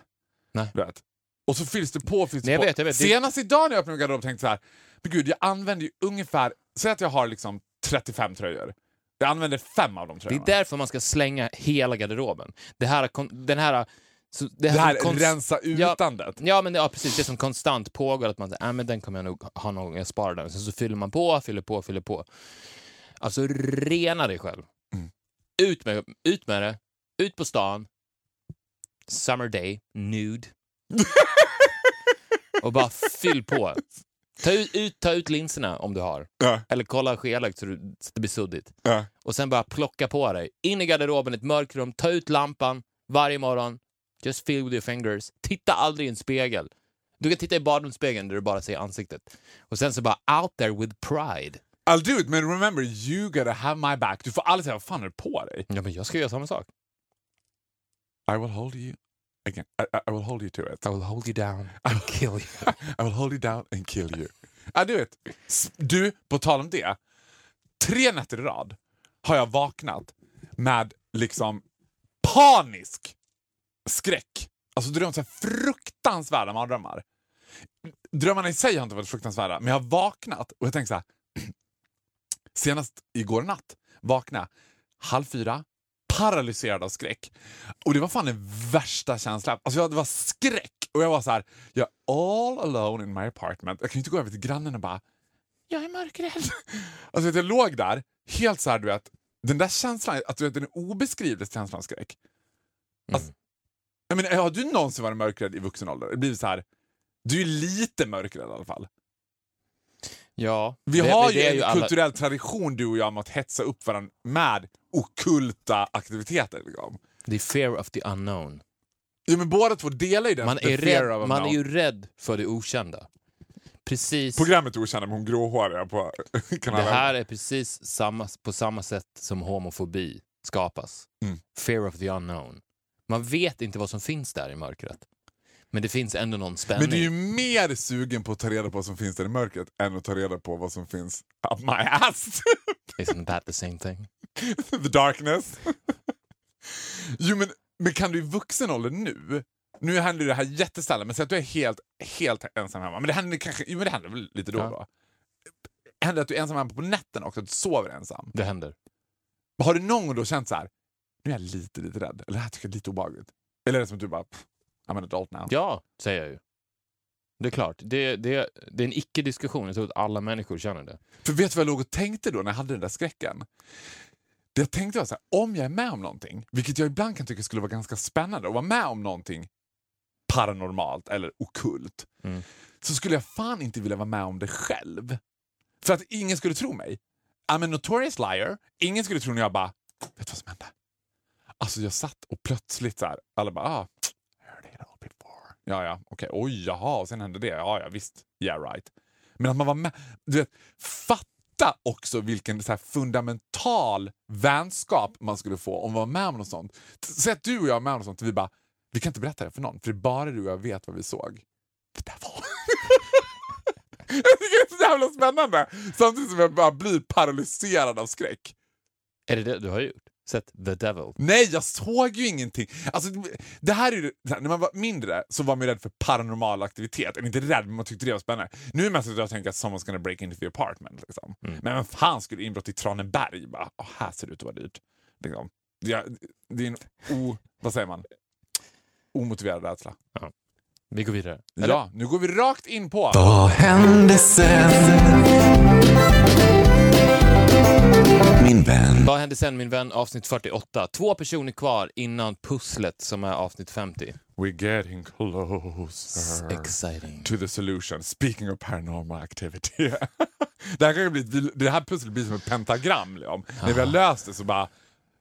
Nej. Du vet. Och så fylls det på, fylls det Nej, jag på. vet, jag vet. Senast idag när jag öppnade min garderob tänkte jag så här, men gud jag använder ju ungefär, säg att jag har liksom 35 tröjor. Jag använder fem av de Det är tröjorna. därför man ska slänga hela garderoben. Det här, den här... Så det Det här som konst- rensa Ja, utandet. Ja, men det, ja, precis. Det som konstant pågår, att man säger äh, men den kommer jag nog ha någon gång, jag sparar den. Sen så fyller man på, fyller på, fyller på. Alltså, rena dig själv. Ut med, ut med det. Ut på stan. Summer day, nude. och bara fyll på. Ta ut, ut, ta ut linserna om du har. Ja. Eller kolla skelögt så, du, så det blir suddigt. Ja. Och sen bara plocka på dig. In i garderoben, ett mörkt rum, ta ut lampan varje morgon. Just feel with your fingers. Titta aldrig i en spegel. Du kan titta i badrumsspegeln där du bara ser ansiktet. Och sen så bara out there with pride. I'll do it, men remember you gotta have my back. Du får aldrig säga vad fan är det på dig? Ja, men jag ska göra samma sak. I will hold you again. I, I- will hold you to it. I will hold you down and kill you. I will hold you down and kill you. I do it. S- Du, på tal om det. Tre nätter i rad har jag vaknat med liksom panisk skräck. Alltså drömt så här fruktansvärda mardrömmar. Drömmarna i sig har inte varit fruktansvärda, men jag har vaknat och jag tänker så här. Senast igår natt vaknade halv fyra, paralyserad av skräck. Och det var fan den värsta känslan. Alltså jag, det var skräck och jag var så här, jag är all alone in my apartment. Jag kan ju inte gå över till grannen och bara, jag är mörkrädd. Alltså jag låg där, helt så här, du vet, den där känslan, att du vet, den är obeskrivlig känslan av skräck. Alltså, jag menar, har du någonsin varit mörkrädd i vuxen ålder? Det blir så här, du är lite mörkrädd i alla fall. Ja, Vi det- har ju det en alla- kulturell tradition du och jag med att hetsa upp varandra med okulta aktiviteter. Liksom. Det är fear of the unknown. Ja, men båda två delar ju den. Man the är, fear rädd, man är ju rädd för det okända. Precis. Programmet Okända med hon gråhåriga på Det kanal här är precis samma, på samma sätt som homofobi skapas. Mm. Fear of the unknown. Man vet inte vad som finns där i mörkret. Men det finns ändå någon spänning. Men du är ju mer sugen på att ta reda på vad som finns där i mörkret än att ta reda på vad som finns up my ass. Isn't that the same thing? The darkness. jo, men, men kan du i vuxen ålder nu, nu händer det här jättesällan, men säg att du är helt, helt ensam hemma. Men det händer kanske, jo, men det händer väl lite då och då. Händer att du är ensam hemma på nätten också, att du sover ensam? Det händer. Har du någon gång då känt så här, nu är jag lite, lite rädd, eller det här tycker jag är lite obehagligt? Eller är det som att du bara, "Pff, I'm an adult now? Ja, säger jag ju. Det är klart. Det, det, det är en icke-diskussion. Jag tror att alla människor känner det. För vet du vad jag låg och tänkte då när jag hade den där skräcken? Jag tänkte var så här, om jag är med om någonting, vilket jag ibland kan tycka skulle vara ganska spännande, att vara med om någonting paranormalt eller okult, Mm. så skulle jag fan inte vilja vara med om det själv. För att ingen skulle tro mig. I'm a notorious liar. Ingen skulle tro när jag bara, vet du vad som hände? Alltså jag satt och plötsligt så här, alla bara, ah, heard it all before. Ja, ja, okej, oj, jaha, och sen hände det. Ja, ja, visst, yeah right. Men att man var med, du vet, fatta också vilken så här fundamental vänskap man skulle få om man var med om något sånt. Säg att du och jag är med om något sånt och vi bara, vi kan inte berätta det för någon, för det är bara du och jag vet vad vi såg. Det där var... jag tycker det är så jävla spännande! Samtidigt som jag bara blir paralyserad av skräck. Är det det du har gjort? Sett The Devil? Nej, jag såg ju ingenting. Alltså, det här är när man var mindre så var man rädd för paranormal aktivitet. Eller inte rädd, men man tyckte det var spännande. Nu är det mest att jag tänker att someone's gonna break into the apartment. Liksom. Men vem fan skulle inbrott i Traneberg? Bara, Åh, här ser det ut att vara dyrt. Liksom. Det, är, det är en o... Vad säger man? Omotiverad rädsla. Vi går vidare. Ja, nu går vi rakt in på... Vad hände sen? Min vän. Vad hände sen min vän? Avsnitt 48. Två personer kvar innan pusslet som är avsnitt 50. We're getting closer. Exciting. to the solution. Speaking of paranormal activity. det, här kan bli, det här pusslet blir som ett pentagram. Liksom. När vi har löst det så bara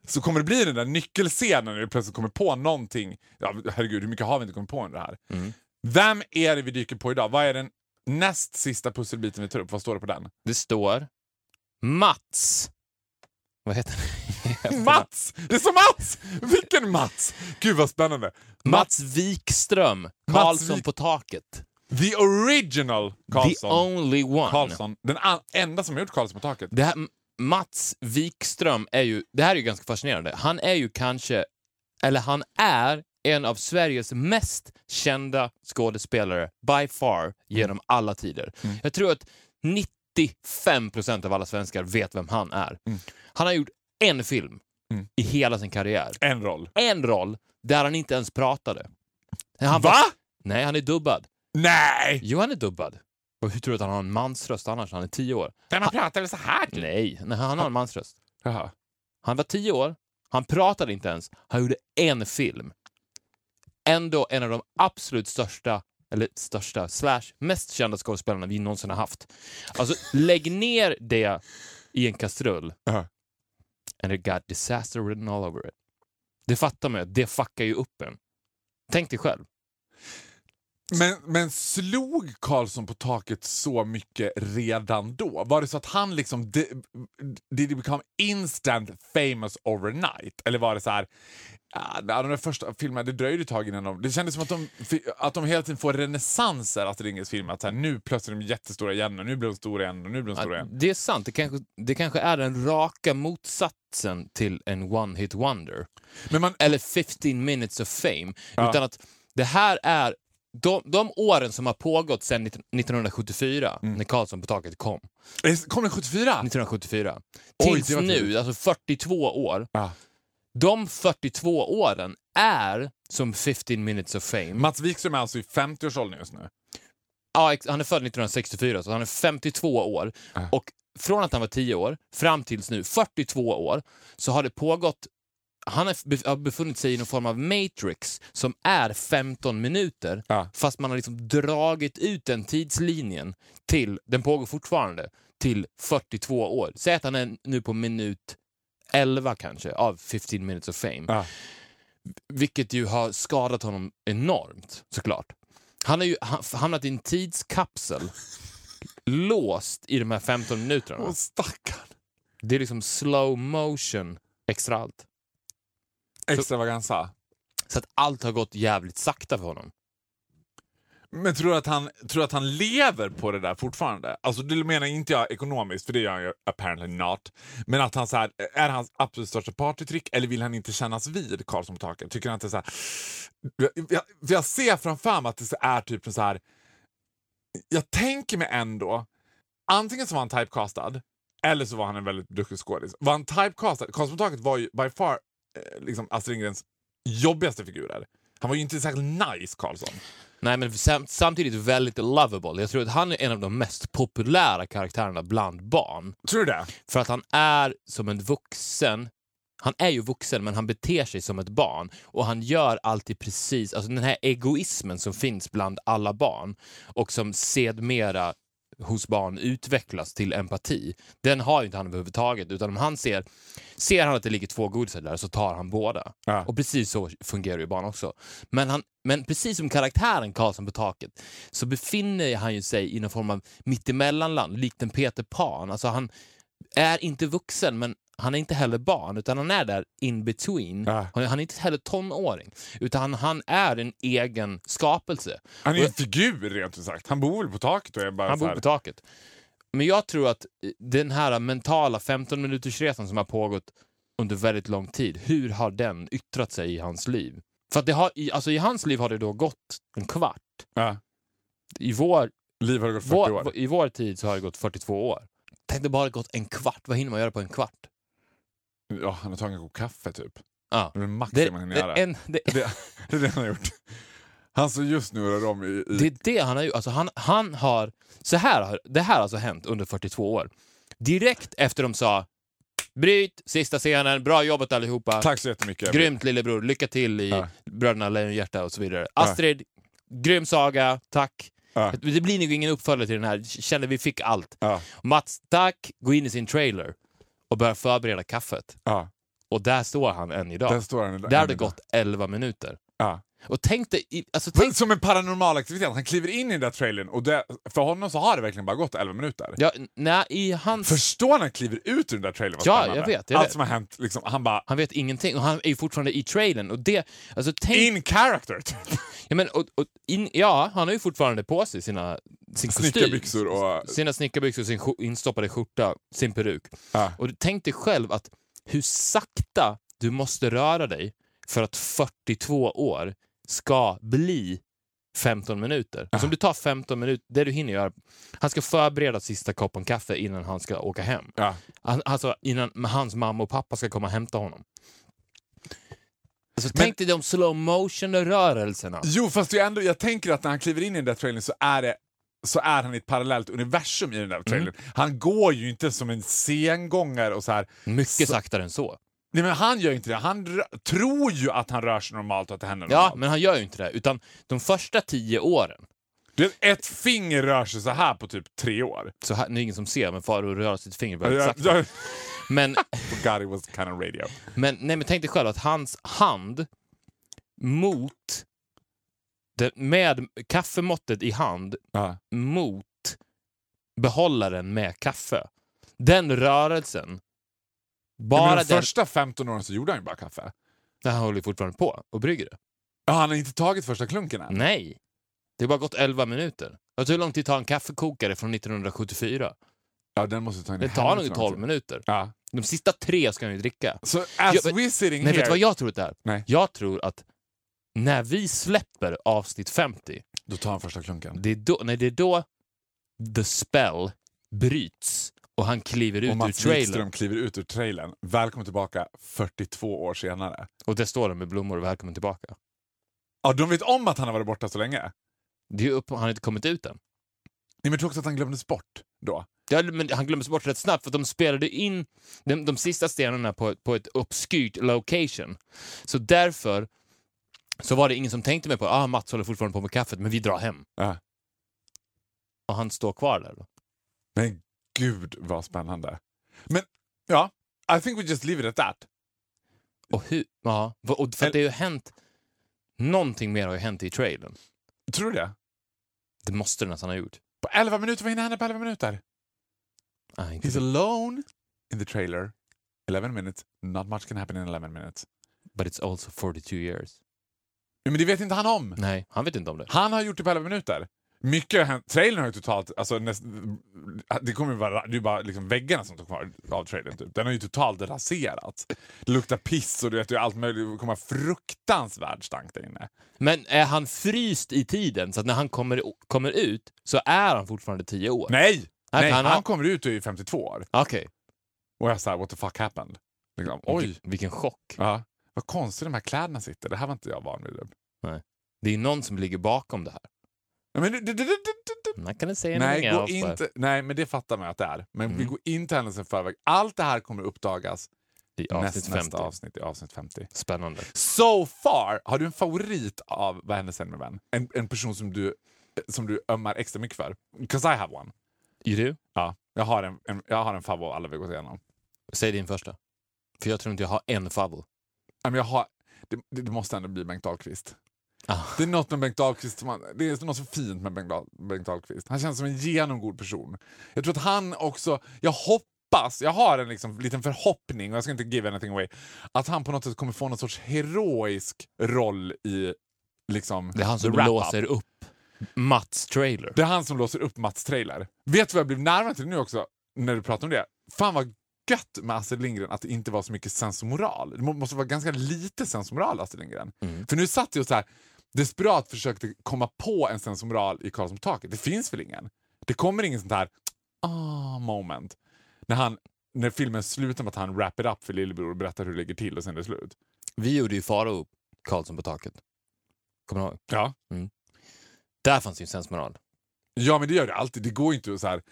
så kommer det bli den där nyckelscenen när vi plötsligt kommer på någonting. Ja, herregud, hur mycket har vi inte kommit på under det här? Vem är det vi dyker på idag? Vad är den näst sista pusselbiten vi tar upp? Vad står det på den? Det står Mats. Vad heter han? Mats! Det är som Mats! Vilken Mats! Gud vad spännande. Mats Wikström. Karlsson Wik- på taket. The original Karlsson. The only one. Karlsson. Den enda som har gjort Karlsson på taket. Det här, Mats Wikström är ju, det här är ju ganska fascinerande. Han är ju kanske, eller han är en av Sveriges mest kända skådespelare by far genom alla tider. Jag tror att 95 procent av alla svenskar vet vem han är. Han har gjort en film i hela sin karriär. En roll. En roll där han inte ens pratade. Han Va? Nej, han är dubbad. Nej! Jo, han är dubbad. Och hur tror du att han har en mansröst annars? Han är tio år. Men man pratar väl så här? typ? Nej, nej han har en mansröst. Jaha. Han var tio år, Han pratade inte ens. Han gjorde en film. Ändå en av de absolut största, eller största, slash mest kända skådespelarna vi någonsin har haft. Alltså, lägg ner det i en kastrull Ja. and it got disaster written all over it. Det fattar man ju, det fuckar ju upp en. Tänk dig själv. Men, men slog Karlsson på taket så mycket redan då? Var det så att han liksom... Did, did he become instant famous overnight? Eller var det så här... Ja, de där första filmerna, det dröjde ett tag innan de... Det kändes som att de, att de hela tiden får renässanser, Astrid Lindgrens filmer. Att så här, nu plötsligt är de jättestora igen och nu blir de stora igen och nu blir de stora Ja, igen. det är sant, det kanske, det kanske är den raka motsatsen till en one-hit wonder. Man, Eller 15 minutes of fame. Ja. Utan att det här är de, de åren som har pågått sedan 1974, Mm. när Karlsson på taket kom. kom den 74? 1974. Oj, Tills nu, alltså 42 år. Ja. De 42 åren är som 15 minutes of fame. Mats Wikström är alltså i 50-årsåldern just nu. Ja, han är född 1964, så han är 52 år. Ja. Och från att han var 10 år fram tills nu, 42 år, så har det pågått han har bef- har befunnit sig i någon form av matrix som är 15 minuter, Ja. fast man har liksom dragit ut den tidslinjen till, den pågår fortfarande, till 42 år. Säg att han är nu på minut 11 kanske, av 15 minutes of fame. Ja. Vilket ju har skadat honom enormt, såklart. Han har ju ha- hamnat i en tidskapsel, låst i de här 15 minuterna. Åh, stackarn. Det är liksom slow motion extra allt. Extravaganza. Så att allt har gått jävligt sakta för honom. Men tror du att han, tror att han lever på det där fortfarande? Alltså det menar inte jag ekonomiskt, för det gör han ju apparently not. Men att han så här, är hans absolut största partytrick eller vill han inte kännas vid Karlsson på taket? Tycker han är så här, jag, jag, ser framför mig att det är typ så här... Jag tänker mig ändå, antingen så var han typecastad eller så var han en väldigt duktig skådis. Var han typecastad, Karlsson på taket var ju by far liksom Astrid Lindgrens jobbigaste figurer. Han var ju inte särskilt nice Karlsson. Nej, men sam samtidigt väldigt lovable. Jag tror att han är en av de mest populära karaktärerna bland barn. Tror du det? För att han är som en vuxen. Han är ju vuxen, men han beter sig som ett barn. Och han gör alltid precis... Alltså den här egoismen som finns bland alla barn och som sedmera hos barn utvecklas till empati. Den har ju inte han överhuvudtaget. Utan om han ser, ser han att det ligger två godisar där så tar han båda. Ja. Och precis så fungerar ju barn också. Men, han, men precis som karaktären Karlsson på taket så befinner han ju sig i någon form av mittemellanland, likt en Peter Pan. Alltså han är inte vuxen, men han är inte heller barn, utan han är där in between. Ja. Han, han är inte heller tonåring, utan han, han är en egen skapelse. Han är Och- en figur rent ut sagt. Han bor väl på taket och är bara Han bor på taket. Men jag tror att eh, den här mentala 15 minuters resan som har pågått under väldigt lång tid, hur har den yttrat sig i hans liv? För att det har, i, alltså i hans liv har det då gått en kvart. Ja. I vår, Liv har gått 40 vår, år. I vår tid så har det gått 42 år. Tänk det bara gått en kvart, vad hinner man göra på en kvart? Ja, han har tagit en kopp kaffe typ. Ja. Det är max Det, man kan det, en, det, Det, det är det han har gjort. Han står just nu och rör om i... i Det är det han har gjort. Alltså han, han har, så här, har- det här har alltså hänt under 42 år. Direkt efter de sa bryt, sista scenen, bra jobbat allihopa, Tack så jättemycket. grymt lillebror, lycka till i Ja. Bröderna Lejonhjärta och så vidare. Astrid, grym saga, tack. Ja. Det blir nog ingen uppföljare till den här, kände vi fick allt. Ja, Mats, tack, gå in i sin trailer och börja förbereda kaffet. ja. Och där står han än idag. Där står han. Där har det gått 11 minuter. Ja. Och tänk dig, alltså tänk Som en paranormal aktivitet. Han kliver in i den där trailern och det, för honom så har det verkligen bara gått 11 minuter. Ja, nej, i hans... Förstår när han kliver ut ur den där trailern? Ja, jag vet, jag Allt vet. som har hänt, liksom, han bara... Han vet ingenting och han är ju fortfarande i trailern. Och det, alltså tänk, In character! ja, men, och, och, in, ja, han har ju fortfarande på sig sina, sin kostym. Snickarbyxor och... Sina snickarbyxor, sin instoppade skjorta, sin peruk. Ja. Och tänk dig själv att hur sakta du måste röra dig för att 42 år ska bli 15 minuter. Så om du tar 15 minuter, det du hinner göra, han ska förbereda sista koppen kaffe innan han ska åka hem. Ja. Han, alltså innan hans mamma och pappa ska komma och hämta honom. Alltså, tänk dig de slow motion-rörelserna. Jo, fast är ändå, jag tänker att när han kliver in i den där trailern så är det så är han i ett parallellt universum i den där trailern. Han går ju inte som en sengångare och så här. Mycket Så- saktare än så. Nej men han gör inte det. Han tror ju att han rör sig normalt och att det händer Ja, normalt. men han gör ju inte det. Utan de första tio åren, Du ett finger rör sig så här på typ tre år. så här, nu är det ingen som ser, men Farao rör sitt finger väldigt sakta. Men, God it was kind of radio. men, nej, men tänk dig själv att hans hand mot, det, med kaffemåttet i hand Ja. mot behållaren med kaffe. Den rörelsen, bara men de första 15 åren så gjorde han ju bara kaffe. Han håller ju fortfarande på och brygger det. Ja, han har inte tagit första klunken än. Nej. Det har bara gått 11 minuter. Alltså hur lång tid tar en kaffekokare från 1974? Ja, den måste ta in Det tar nog 12 minuter. Ja. De sista tre ska han ju dricka. Så as Ja, men- we're sitting Nej, here... vet du vad jag tror att det är? Nej. Jag tror att när vi släpper avsnitt 50, Då tar han första klunken. det är då, nej, det är då the spell bryts och han kliver ut Och ur Mats trailern. Wikström kliver ut ur trailern. Välkommen tillbaka 42 år senare. Och där står han med blommor välkommen tillbaka. Ja, de vet om att han har varit borta så länge. Det är upp, han har inte kommit ut än. Nej, men jag tror också att han glömdes bort då. Ja, men han glömdes bort rätt snabbt för de spelade in de, de sista stenarna på, på ett obskyrt location. Så därför så var det ingen som tänkte mig på ah, Mats håller fortfarande på med kaffet, men vi drar hem. Ja. Och han står kvar där. Då. Men gud vad spännande. Men ja, I think we just leave it at that. Och hur? Ja, och för det har ju hänt... Någonting mer har ju hänt i trailern. Tror du det? Det måste det nästan ha gjort. På 11 minuter, vad hinner hända på 11 minuter? Ah, He's alone in the trailer. 11 minutes, not much can happen in 11 minutes. But it's also 42 years. Men det vet inte han om. Nej, han vet inte om det. Han har gjort det på 11 minuter. Mycket har hänt. Trailern har ju totalt... Alltså, näst, det kommer ju vara det är bara liksom väggarna som står kvar av trailern. Typ. Den har ju totalt raserats. Det luktar piss och du vet, det är allt möjligt. Det kommer fruktansvärd stank där inne. Men är han fryst i tiden så att när han kommer, kommer ut så är han fortfarande 10 år? Nej! Nej, Nej han han, kommer ut och är 52 år. Okej. Och jag såhär, what the fuck happened? Liksom, oj, Vilken, vilken chock. ja, vad konstigt de här kläderna sitter. Det här var inte jag van vid. Det är någon som ligger bakom det här. Men det, det, det. Man kan inte säga Nej, gå inte, nej, men det fattar man att det är. Men vi Mm. går inte händelsen i förväg. Allt det här kommer uppdagas I avsnitt näst, 50. nästa avsnitt i avsnitt 50. Spännande. So far, har du en favorit av Vad hände sen med vän? En, en person som du, som du ömmar extra mycket för? 'Cause I have one. You do? Ja, jag har en, en, jag har en favorit alla vi gått igenom. Säg din första. För jag tror inte jag har en men jag har, det, det, det måste ändå bli Bengt Dahlqvist. Ah. Det är något med Bengt Dahlqvist, som det är något så fint med Bengt, Dahl, Bengt Dahlqvist. Han känns som en genomgod person. Jag tror att han också, jag hoppas, jag har en liksom, liten förhoppning, och jag ska inte give anything away, att han på något sätt kommer få någon sorts heroisk roll i liksom, Det är han som låser upp Mats trailer. Det är han som låser upp Mats trailer. Vet du vad jag blev närmare till nu också, när du pratar om det? Fan vad gött med Astrid Lindgren att det inte var så mycket sens och moral. Det må- måste vara ganska lite sens och moral Astrid Lindgren. Mm. För nu satt jag så här desperat försökte komma på en sens och moral i Karlsson på taket. Det finns väl ingen? Det kommer ingen sånt här ah moment. När, han, när filmen slutar med att han wrap it up för lillebror och berättar hur det ligger till och sen är det slut. Vi gjorde ju Farao Karlsson på taket. Kommer du ihåg? Ja. Där fanns ju en sensmoral. Ja, men det gör det alltid. Det går inte att så här,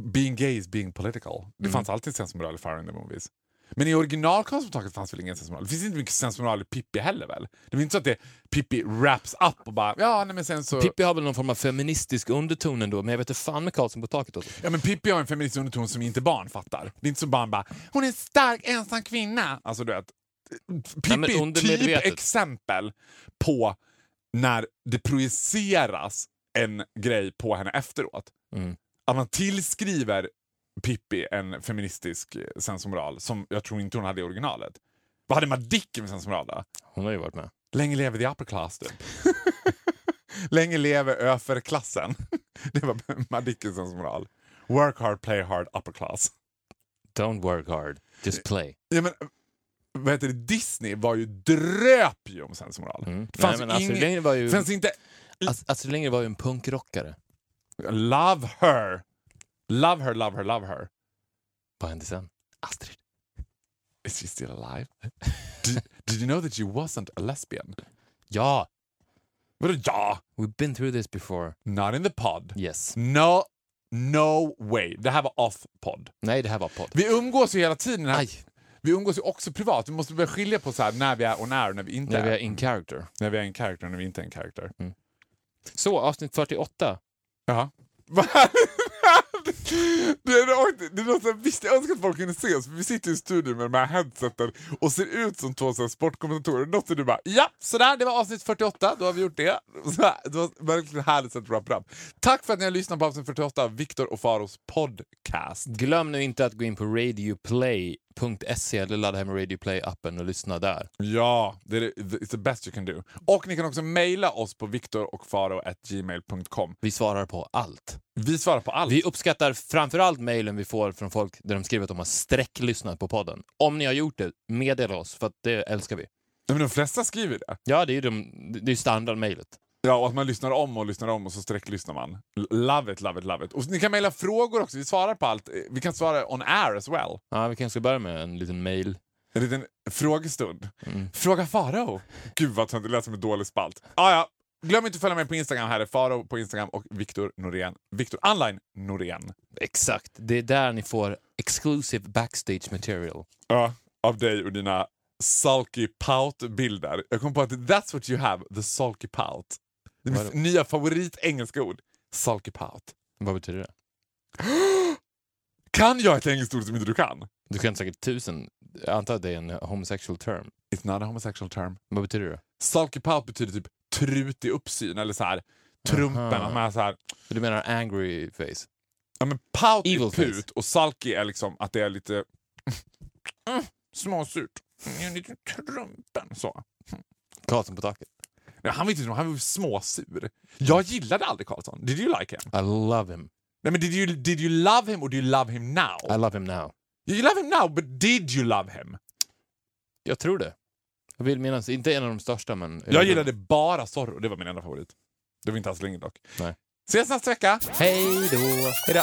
being gay is being political. Det Mm. fanns alltid sensmoral i Fire in the Movies. Men i original Karlsson på taket fanns väl ingen sensmoral? Det finns inte mycket sensmoral i Pippi heller väl? Det är inte så att det Pippi wraps up och bara ja, nej men sen så... Pippi har väl någon form av feministisk underton ändå, men jag vet inte fan med Karlsson på taket. Också. Ja men Pippi har en feministisk underton som inte barn fattar. Det är inte så barn bara hon är en stark ensam kvinna. Alltså du vet. Pippi är typ exempel på när det projiceras en grej på henne efteråt. Mm. Att man tillskriver Pippi en feministisk eh, sensmoral som jag tror inte hon hade i originalet. Vad hade Madicken för sensmoral då? Hon har ju varit med. Länge leve the upper class typ. Länge leve överklassen. Det var Madickens sensmoral. Work hard, play hard, upper class. Don't work hard, just play. Ja, men, vad heter det? Disney var ju dröp ju om sensmoral. Mm. Det fanns Nej, men Astrid ingen- Lindgren var ju... fanns inte... Ast- Astrid Lindgren var ju en punkrockare. Love her. Love her, love her, love her. Vad hände sen? Astrid. Is she still alive? did, did you know that she wasn't a lesbian? Ja! Vadå ja? We've been through this before. Not in the pod. Yes. No, no way. Det här var off-pod. Nej, det här var podd. Vi umgås ju hela tiden. Här. Aj. vi umgås ju också privat. Vi måste börja skilja på så här, när vi är on air och när vi inte När vi är. är in character. När vi är en character och när vi inte är en character. Så, avsnitt 48. Ja. Det är, det är något som, visst, jag önskar att folk kunde se oss, för vi sitter i studion med de här headseten och ser ut som två så här sportkommentatorer. Något som du bara ja, sådär, det var avsnitt 48, då har vi gjort det. Det var verkligen härligt sätt att wrap. Tack för att ni har lyssnat på avsnitt 48 av Viktor och Faros podcast. Glöm nu inte att gå in på Radio Play radioplay.se eller ladda hem Radio Play-appen och lyssna där. Ja, det är, it's the best you can do. Och ni kan också mejla oss på viktorochfaro.gmail.com. Vi svarar på allt. Vi svarar på allt. Vi uppskattar framförallt mejlen vi får från folk där de skriver att de har sträcklyssnat på podden. Om ni har gjort det, meddela oss, för att det älskar vi. Men de flesta skriver det. Ja, det är ju de, det är standardmejlet. Ja, och att man lyssnar om och lyssnar om och så sträcklyssnar man. Love it, love it, love it. Och ni kan mejla frågor också, vi svarar på allt. Vi kan svara on air as well. Ja, vi kanske ska börja med en liten mejl. En liten frågestund. Mm. Fråga Farao. Gud vad töntigt, det lät som en dålig spalt. Ah, ja. Glöm inte att följa mig på Instagram, här är Farao på Instagram och Viktor Norén. Viktor Online Norén. Exakt. Det är där ni får exclusive backstage material. Ja, av dig och dina sulky pout-bilder. Jag kom på att that's what you have, the sulky pout. Det är mitt nya favorit-engelska ord. Sulky pout. Vad betyder det? Kan jag ett engelskt ord som inte du kan? Du kan säkert tusen. Jag antar att det är en homosexual term. It's not a homosexual term. Vad betyder det? Sulky pout betyder typ trutig uppsyn eller så här trumpen. Aha. Att man är så här, Så Du menar angry face? ja, men pout Evil är put och sulky är liksom att det är lite mm, småsurt. Mm, Lite trumpen så. Karlsson på taket. Nej, han var inte han var småsur. Jag gillade aldrig Karlsson. Did you like him? I love him. Nej, men did you, did you love him or do you love him now? I love him now. You love him now, but did you love him? Jag tror det. Jag vill minnas, inte en av de största men... Jag gillade bara Zorro, det var min enda favorit. Det var inte alls länge dock. Nej. Ses nästa vecka! Hej då! Hejdå!